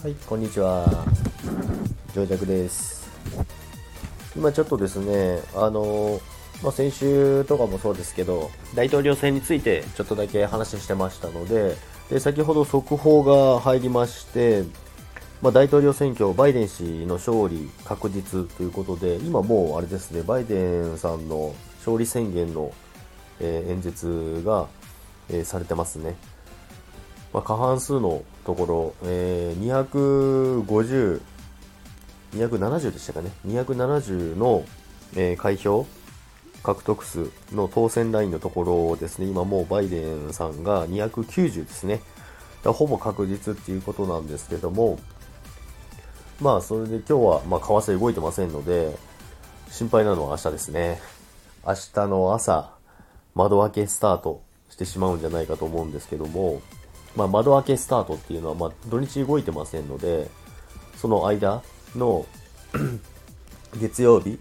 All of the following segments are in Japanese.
はい、こんにちは。ジョージャクです。今ちょっとですね、あの、まあ、先週とかもそうですけど、大統領選についてちょっとだけ話してましたので、で先ほど速報が入りまして、まあ、大統領選挙、バイデン氏の勝利確実ということで、今もうあれですね、バイデンさんの勝利宣言の、えー演説が、えーされてますね。まあ、過半数のところ、えー250、270でしたかね、270の、えー開票獲得数の当選ラインのところですね、今もうバイデンさんが290ですね。ほぼ確実っていうことなんですけども、まあ、それで今日は、まあ、為替動いてませんので、心配なのは明日ですね。明日の朝、窓開けスタートしてしまうんじゃないかと思うんですけども、まあ、窓開けスタートっていうのは、まあ、土日動いてませんので、その間の 月曜日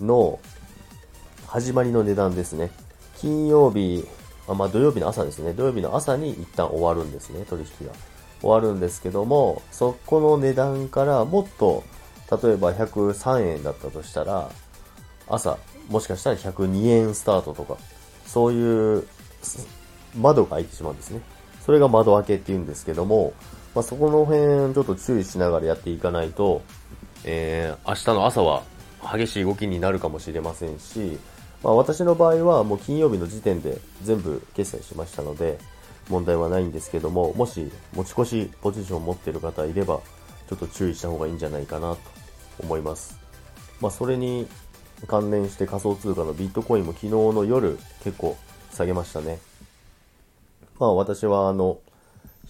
の始まりの値段ですね。金曜日、あまあ、土曜日の朝ですね。土曜日の朝に一旦終わるんですね、取引が。終わるんですけども、そこの値段からもっと、例えば103円だったとしたら、朝、もしかしたら102円スタートとか、そういう窓が開いてしまうんですね。それが窓開けって言うんですけども、まあ、そこの辺ちょっと注意しながらやっていかないと、えー、明日の朝は激しい動きになるかもしれませんし、まあ、私の場合はもう金曜日の時点で全部決済しましたので、問題はないんですけども、もし持ち越しポジションを持っている方いれば、ちょっと注意した方がいいんじゃないかなと思います。まあ、それに関連して仮想通貨のビットコインも昨日の夜結構下げましたね。まあ私はあの、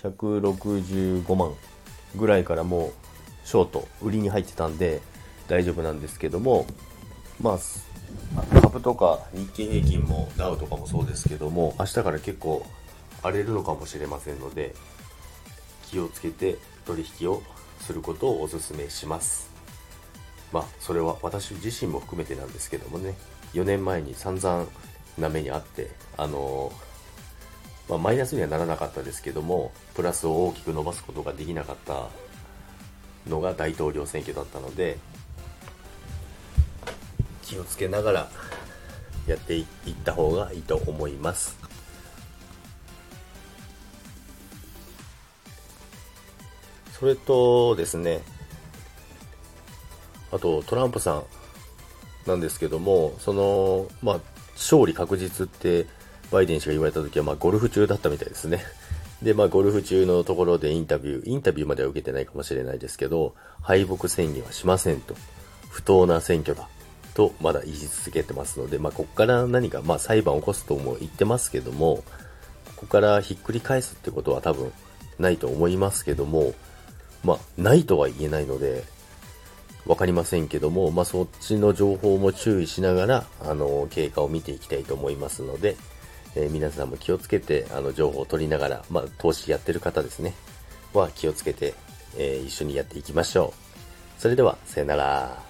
165万ぐらいからもうショート、売りに入ってたんで大丈夫なんですけども、まあ、株とか日経平均もダウとかもそうですけども、明日から結構荒れるのかもしれませんので、気をつけて取引をすることをお勧めします。まあ、それは私自身も含めてなんですけどもね、4年前に散々な目にあって、あのまあ、マイナスにはならなかったですけども、プラスを大きく伸ばすことができなかったのが大統領選挙だったので、気をつけながらやっていった方がいいと思います。それとですね、あとトランプさんなんですけども、その、まあ、勝利確実ってバイデン氏が言われた時は、まあ、ゴルフ中だったみたいですね。で、まあ、ゴルフ中のところでインタビュー、インタビューまでは受けてないかもしれないですけど、敗北宣言はしませんと。不当な選挙だ。と、まだ言い続けてますので、まあ、ここから何か、まあ、裁判を起こすとも言ってますけども、ここからひっくり返すってことは多分ないと思いますけども、まあ、ないとは言えないので、わかりませんけども、まあ、そっちの情報も注意しながら、あの、経過を見ていきたいと思いますので、えー皆さんも気をつけて、あの、情報を取りながら、まあ、投資やってる方ですね、は気をつけて、えー一緒にやっていきましょう。それでは、さよなら。